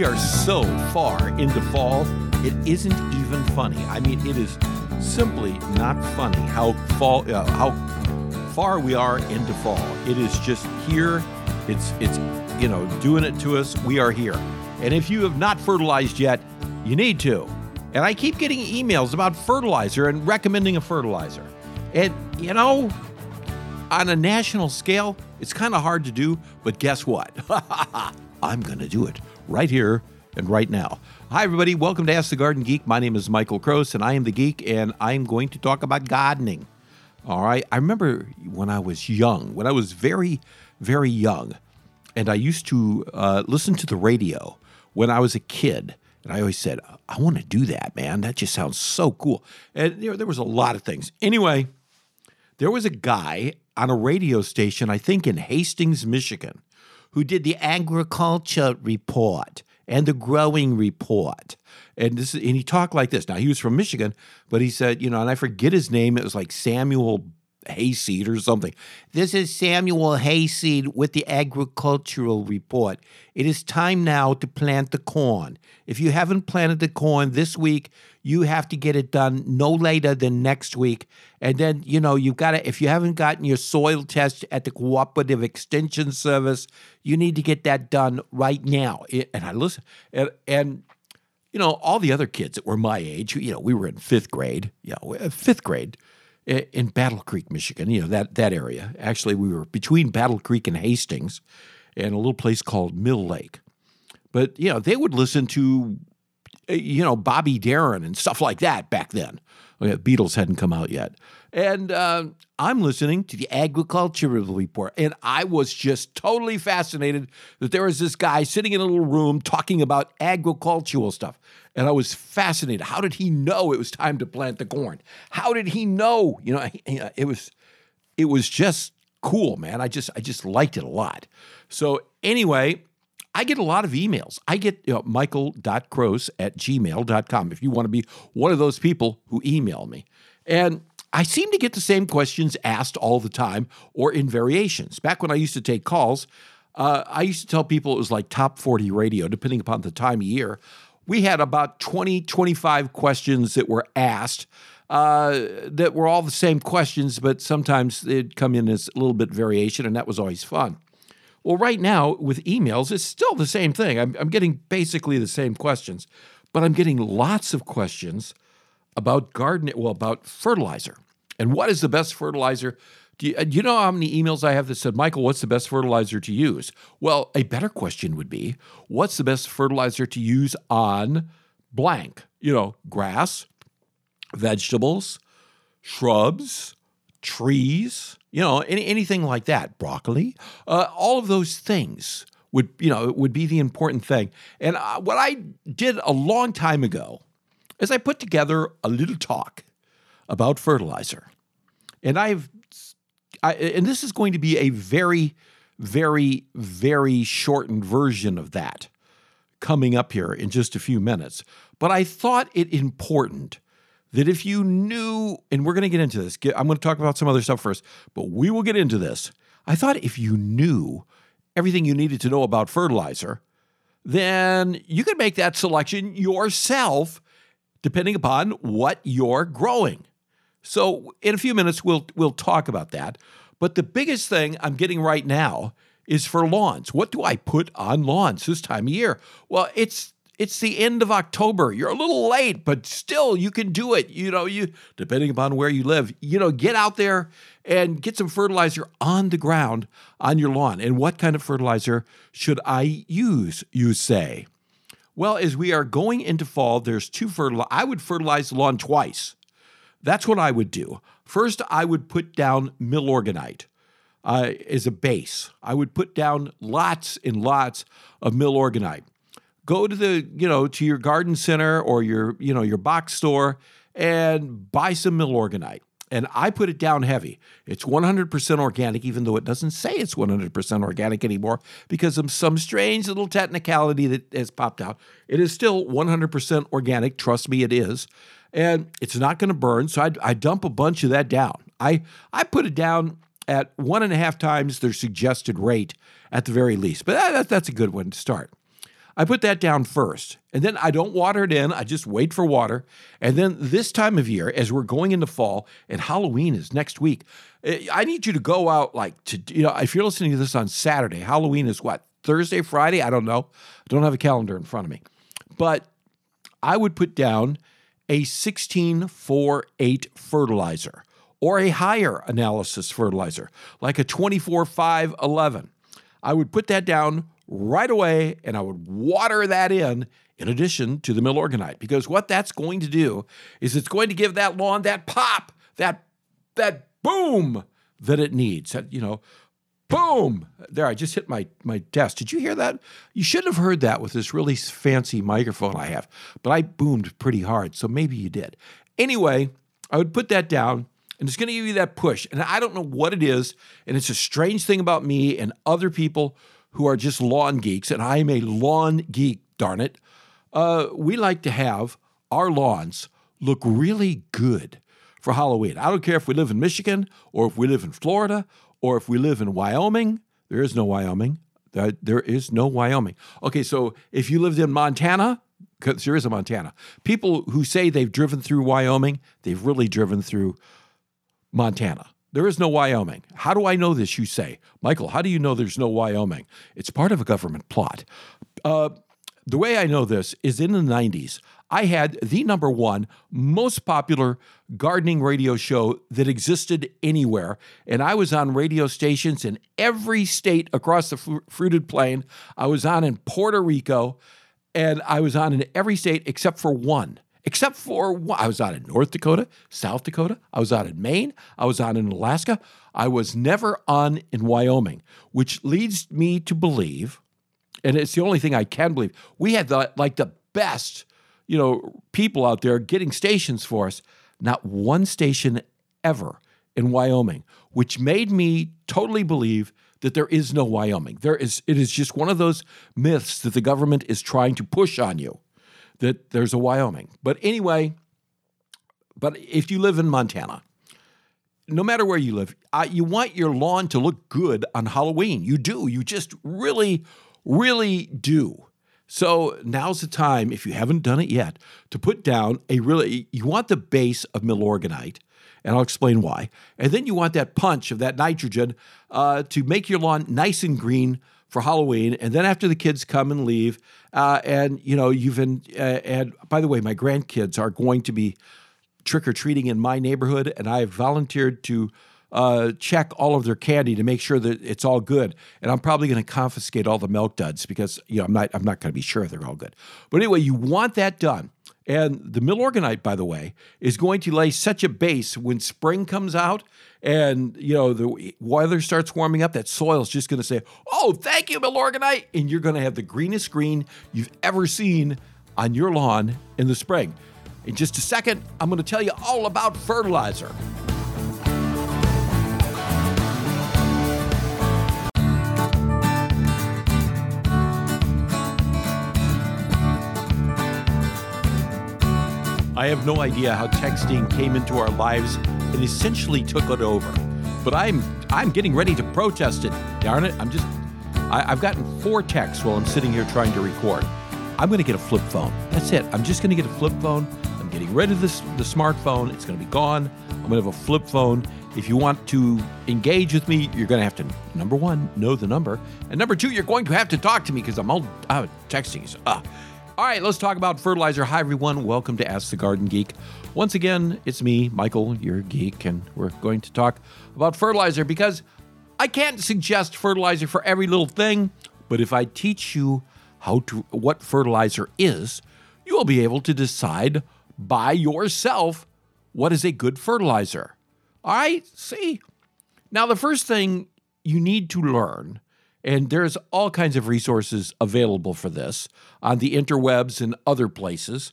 We are so far into fall, it isn't even funny. I mean, it is simply not funny how fall uh, how far we are into fall. It is just here. It's it's you know doing it to us. We are here. And if you have not fertilized yet, you need to. And I keep getting emails about fertilizer and recommending a fertilizer. And you know, on a national scale, it's kind of hard to do, but guess what? I'm going to do it right here and right now. Hi, everybody. Welcome to Ask the Garden Geek. My name is Michael Kroos, and I am the geek, and I'm going to talk about gardening. All right. I remember when I was young, when I was very, very young, and I used to uh, listen to the radio when I was a kid. And I always said, I want to do that, man. That just sounds so cool. And you know, there was a lot of things. Anyway, there was a guy on a radio station, I think in Hastings, Michigan, who did the agriculture report and the growing report. And this and he talked like this. Now he was from Michigan, but he said, you know, and I forget his name. It was like Samuel Hayseed or something. This is Samuel Hayseed with the agricultural report. It is time now to plant the corn. If you haven't planted the corn this week, you have to get it done no later than next week. And then, you know, you've got to, if you haven't gotten your soil test at the Cooperative Extension Service, you need to get that done right now. And I listen, and, and you know, all the other kids that were my age, you know, we were in fifth grade, you know, fifth grade in Battle Creek, Michigan, you know, that, that area. Actually, we were between Battle Creek and Hastings and a little place called Mill Lake. But, you know, they would listen to, you know, Bobby Darin and stuff like that back then. The Beatles hadn't come out yet. And uh, I'm listening to the agricultural report, and I was just totally fascinated that there was this guy sitting in a little room talking about agricultural stuff. And I was fascinated. How did he know it was time to plant the corn? How did he know? You know, it was it was just cool, man. I just I just liked it a lot. So anyway, I get a lot of emails. I get you know, michael.kroos at gmail.com if you want to be one of those people who email me. And I seem to get the same questions asked all the time or in variations. Back when I used to take calls, uh, I used to tell people it was like top 40 radio, depending upon the time of year. We had about 20, 25 questions that were asked uh, that were all the same questions, but sometimes they'd come in as a little bit variation, and that was always fun. Well, right now with emails, it's still the same thing. I'm, I'm getting basically the same questions, but I'm getting lots of questions about garden, well, about fertilizer. And what is the best fertilizer? Do you, uh, do you, know how many emails I have that said, Michael, what's the best fertilizer to use? Well, a better question would be, what's the best fertilizer to use on blank? You know, grass, vegetables, shrubs, trees, you know, any, anything like that, broccoli, uh, all of those things would, you know, would be the important thing. And uh, what I did a long time ago is I put together a little talk about fertilizer. And I've, I, and this is going to be a very, very, very shortened version of that coming up here in just a few minutes. But I thought it important that if you knew, and we're going to get into this, I'm going to talk about some other stuff first, but we will get into this. I thought if you knew everything you needed to know about fertilizer, then you could make that selection yourself depending upon what you're growing. So in a few minutes we'll we'll talk about that. But the biggest thing I'm getting right now is for lawns. What do I put on lawns this time of year? Well, it's it's the end of October. You're a little late, but still you can do it. You know, you depending upon where you live, you know, get out there and get some fertilizer on the ground on your lawn. And what kind of fertilizer should I use, you say? Well, as we are going into fall, there's two fertilizer. I would fertilize the lawn twice. That's what I would do. First, I would put down Milorganite uh, as a base. I would put down lots and lots of Milorganite go to the you know to your garden center or your you know your box store and buy some Milorganite. And I put it down heavy. It's 100% organic, even though it doesn't say it's 100% organic anymore because of some strange little technicality that has popped out. It is still 100% organic. Trust me, it is. And it's not going to burn. So I, I dump a bunch of that down. I, I put it down at one and a half times their suggested rate at the very least. But that, that's a good one to start. I put that down first. And then I don't water it in. I just wait for water. And then this time of year, as we're going into fall and Halloween is next week, eh, I need you to go out like to, you know, if you're listening to this on Saturday, Halloween is what? Thursday, Friday? I don't know. I don't have a calendar in front of me. But I would put down a 16 4 8 fertilizer or a higher analysis fertilizer, like a 24 5 11. I would put that down right away and I would water that in in addition to the Milorganite because what that's going to do is it's going to give that lawn that pop, that that boom that it needs. That, you know, boom. There, I just hit my my desk. Did you hear that? You shouldn't have heard that with this really fancy microphone I have, but I boomed pretty hard, so maybe you did. Anyway, I would put that down and it's going to give you that push. And I don't know what it is, and it's a strange thing about me and other people who are just lawn geeks, and I am a lawn geek, darn it. Uh, we like to have our lawns look really good for Halloween. I don't care if we live in Michigan or if we live in Florida or if we live in Wyoming. There is no Wyoming. There is no Wyoming. Okay, so if you lived in Montana, because there is a Montana, people who say they've driven through Wyoming, they've really driven through Montana. There is no Wyoming. How do I know this, you say? Michael, how do you know there's no Wyoming? It's part of a government plot. Uh, the way I know this is in the 90s, I had the number one most popular gardening radio show that existed anywhere. And I was on radio stations in every state across the fr- fruited plain. I was on in Puerto Rico, and I was on in every state except for one except for I was out in North Dakota, South Dakota, I was out in Maine, I was out in Alaska. I was never on in Wyoming, which leads me to believe, and it's the only thing I can believe, we had the, like the best, you know, people out there getting stations for us. Not one station ever in Wyoming, which made me totally believe that there is no Wyoming. There is it is just one of those myths that the government is trying to push on you that there's a Wyoming. But anyway, but if you live in Montana, no matter where you live, you want your lawn to look good on Halloween. You do. You just really, really do. So now's the time, if you haven't done it yet, to put down a really, you want the base of Milorganite, and I'll explain why. And then you want that punch of that nitrogen uh, to make your lawn nice and green for Halloween, and then after the kids come and leave, uh, and you know you've been. Uh, and by the way, my grandkids are going to be trick or treating in my neighborhood, and I have volunteered to uh, check all of their candy to make sure that it's all good. And I'm probably going to confiscate all the milk duds because you know I'm not I'm not going to be sure they're all good. But anyway, you want that done. And the Milorganite, by the way, is going to lay such a base when spring comes out and you know the weather starts warming up, that soil is just going to say, "Oh, thank you, Milorganite," and you're going to have the greenest green you've ever seen on your lawn in the spring. In just a second, I'm going to tell you all about fertilizer. I have no idea how texting came into our lives and essentially took it over. But I'm I'm getting ready to protest it. Darn it! I'm just I, have gotten four texts while I'm sitting here trying to record. I'm to get a flip phone. That's it. I'm just to get a flip phone. I'm getting rid of this the smartphone. It's to be gone. I'm to have a flip phone. If you want to engage with me, you're going to have to number one know the number, and number two, you're going to have to talk to me because I'm all out texting. Uh, all right, let's talk about fertilizer. Hi, everyone. Welcome to Ask the Garden Geek. Once again, it's me, Michael, your geek, and we're going to talk about fertilizer because I can't suggest fertilizer for every little thing, but if I teach you how to what fertilizer is, you will be able to decide by yourself what is a good fertilizer. All right, see? Now, the first thing you need to learn and there's all kinds of resources available for this on the interwebs and other places.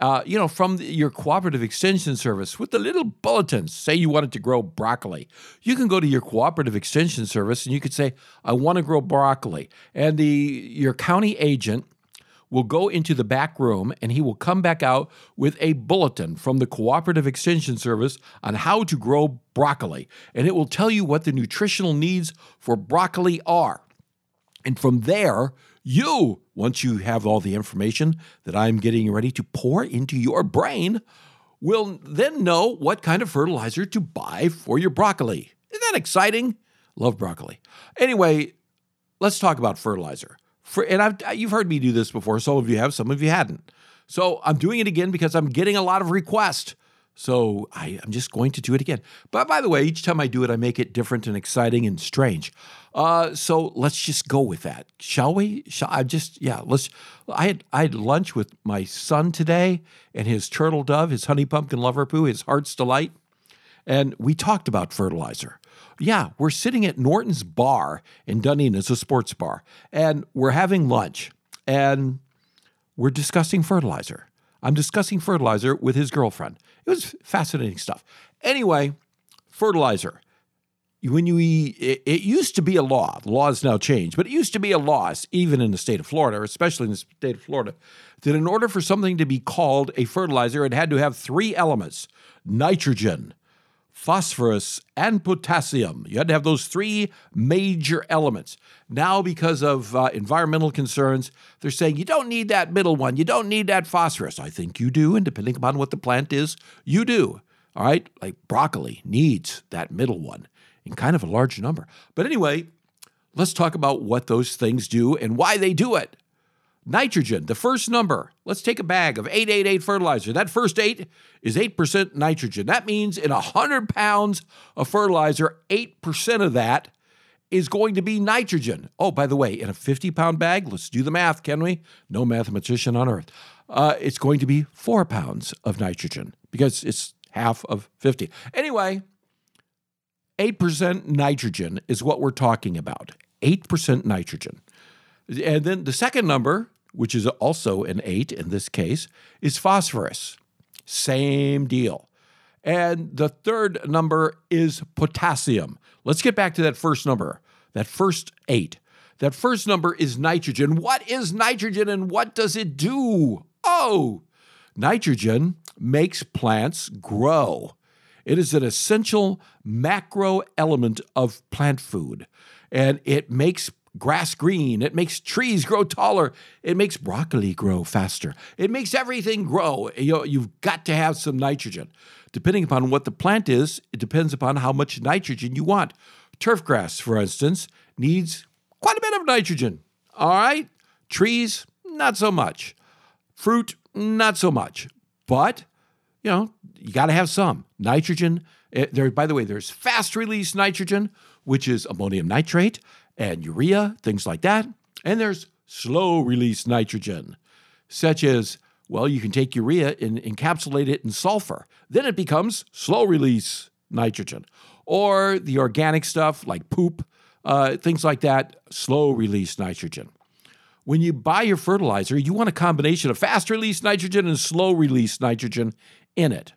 Uh, you know, from the, your cooperative extension service with the little bulletins. Say you wanted to grow broccoli. You can go to your cooperative extension service and you could say, I want to grow broccoli. And the your county agent will go into the back room and he will come back out with a bulletin from the Cooperative Extension Service on how to grow broccoli. And it will tell you what the nutritional needs for broccoli are. And from there, You, once you have all the information that I'm getting ready to pour into your brain, will then know what kind of fertilizer to buy for your broccoli. Isn't that exciting? Love broccoli. Anyway, let's talk about fertilizer. For, and I've, you've heard me do this before. Some of you have, some of you hadn't. So I'm doing it again because I'm getting a lot of requests. So I, am just going to do it again. But by the way, each time I do it, I make it different and exciting and strange. Uh, so let's just go with that, shall we? Shall I just yeah? Let's. I had I had lunch with my son today and his turtle dove, his honey pumpkin lover poo, his heart's delight, and we talked about fertilizer. Yeah, we're sitting at Norton's Bar in Dunedin. It's a sports bar, and we're having lunch, and we're discussing fertilizer. I'm discussing fertilizer with his girlfriend. It was fascinating stuff. Anyway, fertilizer. When you it, it used to be a law. The law has now changed, but it used to be a law, even in the state of Florida, especially in the state of Florida, that in order for something to be called a fertilizer, it had to have three elements: nitrogen, phosphorus, and potassium. You had to have those three major elements. Now, because of uh, environmental concerns, they're saying you don't need that middle one. You don't need that phosphorus. I think you do, and depending upon what the plant is, you do. All right, like broccoli needs that middle one in kind of a large number. But anyway, let's talk about what those things do and why they do it. Nitrogen, the first number. Let's take a bag of 888 fertilizer. That first eight is 8% nitrogen. That means in 100 pounds of fertilizer, 8% of that is going to be nitrogen. Oh, by the way, in a 50 pound bag, let's do the math, can we? No mathematician on earth. Uh, it's going to be four pounds of nitrogen because it's half of 50. Anyway, 8% nitrogen is what we're talking about. 8% nitrogen. And then the second number which is also an 8 in this case, is phosphorus. Same deal. And the third number is potassium. Let's get back to that first number, that first 8. That first number is nitrogen. What is nitrogen and what does it do? Oh, nitrogen makes plants grow. It is an essential macro element of plant food, and it makes grass green. It makes trees grow taller. It makes broccoli grow faster. It makes everything grow. You you've got to have some nitrogen. Depending upon what the plant is, it depends upon how much nitrogen you want. Turf grass, for instance, needs quite a bit of nitrogen. All right? Trees, not so much. Fruit, not so much. But, you know, you got to have some nitrogen. Eh, there, by the way, there's fast release nitrogen, which is ammonium nitrate and urea, things like that. And there's slow release nitrogen, such as, well, you can take urea and encapsulate it in sulfur. Then it becomes slow release nitrogen. Or the organic stuff like poop, uh, things like that, slow release nitrogen. When you buy your fertilizer, you want a combination of fast release nitrogen and slow release nitrogen in it.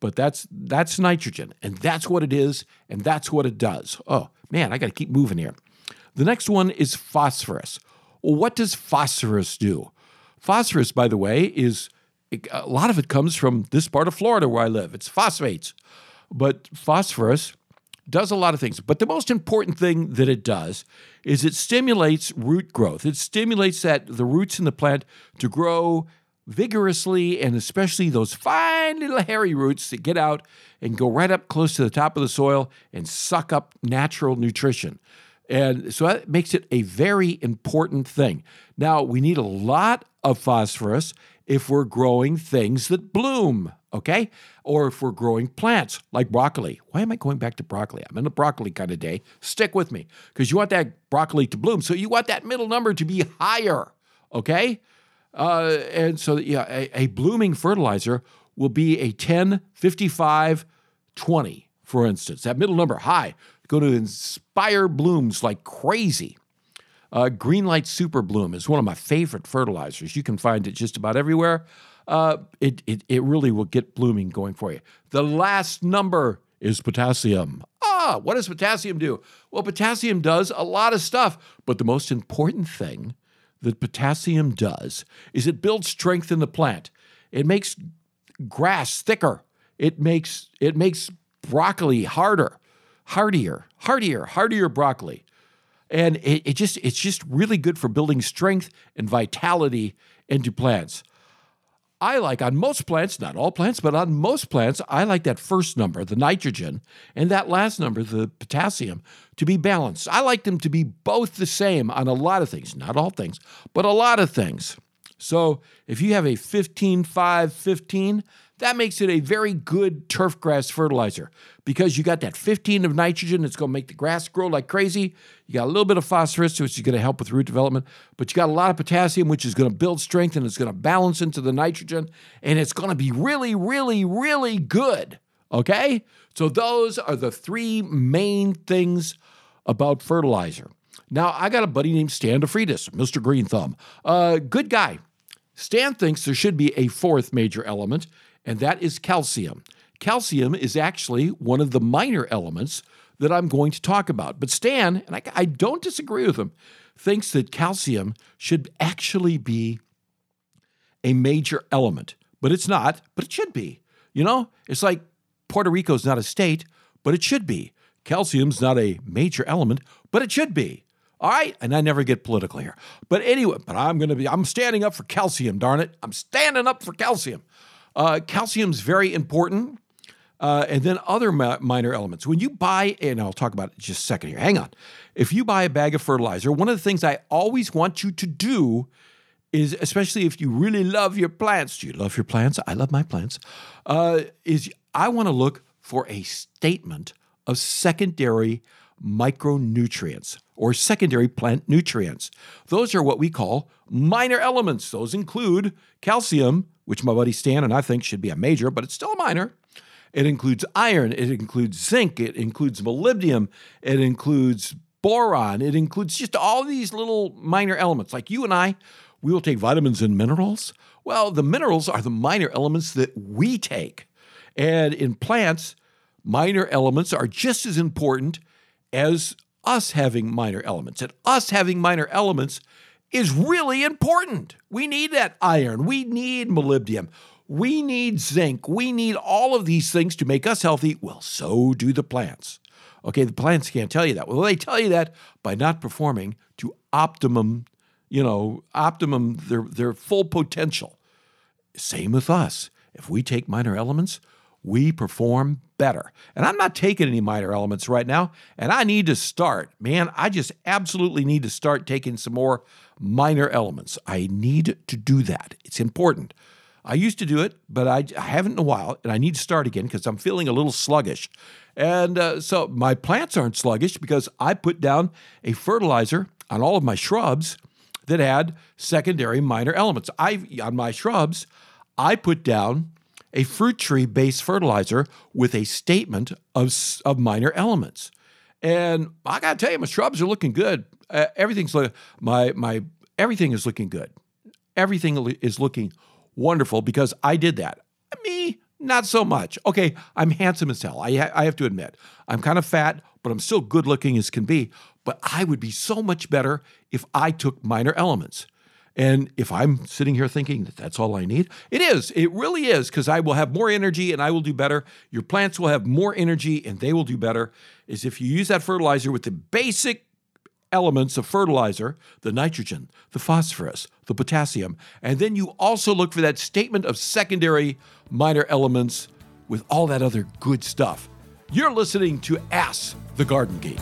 But that's that's nitrogen, and that's what it is, and that's what it does. Oh man, I got to keep moving here. The next one is phosphorus. Well, what does phosphorus do? Phosphorus, by the way, is a lot of it comes from this part of Florida where I live. It's phosphates. But phosphorus does a lot of things. But the most important thing that it does is it stimulates root growth. It stimulates that the roots in the plant to grow vigorously and especially those fine little hairy roots that get out and go right up close to the top of the soil and suck up natural nutrition. And so that makes it a very important thing. Now, we need a lot of phosphorus if we're growing things that bloom, okay? Or if we're growing plants like broccoli. Why am I going back to broccoli? I'm in a broccoli kind of day. Stick with me because you want that broccoli to bloom. So you want that middle number to be higher, okay? Uh, and so, yeah, a, a blooming fertilizer will be a 10, 55, 20, for instance. That middle number, high going to inspire blooms like crazy. Uh, Greenlight Super Bloom is one of my favorite fertilizers. You can find it just about everywhere. Uh, it, it, it really will get blooming going for you. The last number is potassium. Ah, what does potassium do? Well, potassium does a lot of stuff, but the most important thing that potassium does is it builds strength in the plant. It makes grass thicker. It makes it makes broccoli harder hardier, hardier, hardier broccoli. And it, it just it's just really good for building strength and vitality into plants. I like on most plants, not all plants, but on most plants, I like that first number, the nitrogen, and that last number, the potassium, to be balanced. I like them to be both the same on a lot of things, not all things, but a lot of things. So if you have a 15 5 15, that makes it a very good turf grass fertilizer because you got that 15 of nitrogen. that's going to make the grass grow like crazy. You got a little bit of phosphorus, which is going to help with root development, but you got a lot of potassium, which is going to build strength and it's going to balance into the nitrogen. And it's going to be really, really, really good. Okay? So those are the three main things about fertilizer. Now, I got a buddy named Stan DeFreitas, Mr. Green Thumb. Uh, good guy. Stan thinks there should be a fourth major element, and that is calcium. Calcium is actually one of the minor elements that I'm going to talk about. But Stan, and I, I don't disagree with him, thinks that calcium should actually be a major element. But it's not, but it should be. You know, it's like Puerto Rico's not a state, but it should be. Calcium's not a major element, but it should be. All right, and I never get political here. But anyway, but I'm going to be, I'm standing up for calcium, darn it. I'm standing up for calcium. Uh, calcium's very important. Uh, and then other ma- minor elements. When you buy, and I'll talk about it just a second here, hang on. If you buy a bag of fertilizer, one of the things I always want you to do is, especially if you really love your plants, do you love your plants? I love my plants. Uh, is I want to look for a statement of secondary micronutrients or secondary plant nutrients. Those are what we call minor elements. Those include calcium, which my buddy Stan and I think should be a major, but it's still a minor. It includes iron, it includes zinc, it includes molybdenum, it includes boron, it includes just all these little minor elements. Like you and I, we will take vitamins and minerals. Well, the minerals are the minor elements that we take. And in plants, minor elements are just as important as us having minor elements. And us having minor elements is really important. We need that iron, we need molybdenum, we need zinc, we need all of these things to make us healthy. Well, so do the plants. Okay, the plants can't tell you that. Well, they tell you that by not performing to optimum, you know, optimum their their full potential. Same with us. If we take minor elements, we perform better. And I'm not taking any minor elements right now, and I need to start. Man, I just absolutely need to start taking some more minor elements. I need to do that. It's important. I used to do it, but I, I haven't in a while, and I need to start again because I'm feeling a little sluggish. And uh, so my plants aren't sluggish because I put down a fertilizer on all of my shrubs that had secondary minor elements. I on my shrubs, I put down a fruit tree based fertilizer with a statement of, of minor elements. And I got to tell you, my shrubs are looking good. Uh, everything's my my everything is looking good. Everything is looking wonderful because I did that. Me, not so much. Okay, I'm handsome as hell. I, I have to admit, I'm kind of fat, but I'm still good looking as can be. But I would be so much better if I took minor elements. And if I'm sitting here thinking that that's all I need, it is. It really is because I will have more energy and I will do better. Your plants will have more energy and they will do better. Is if you use that fertilizer with the basic elements of fertilizer the nitrogen, the phosphorus, the potassium, and then you also look for that statement of secondary minor elements with all that other good stuff. You're listening to Ask the Garden Geek.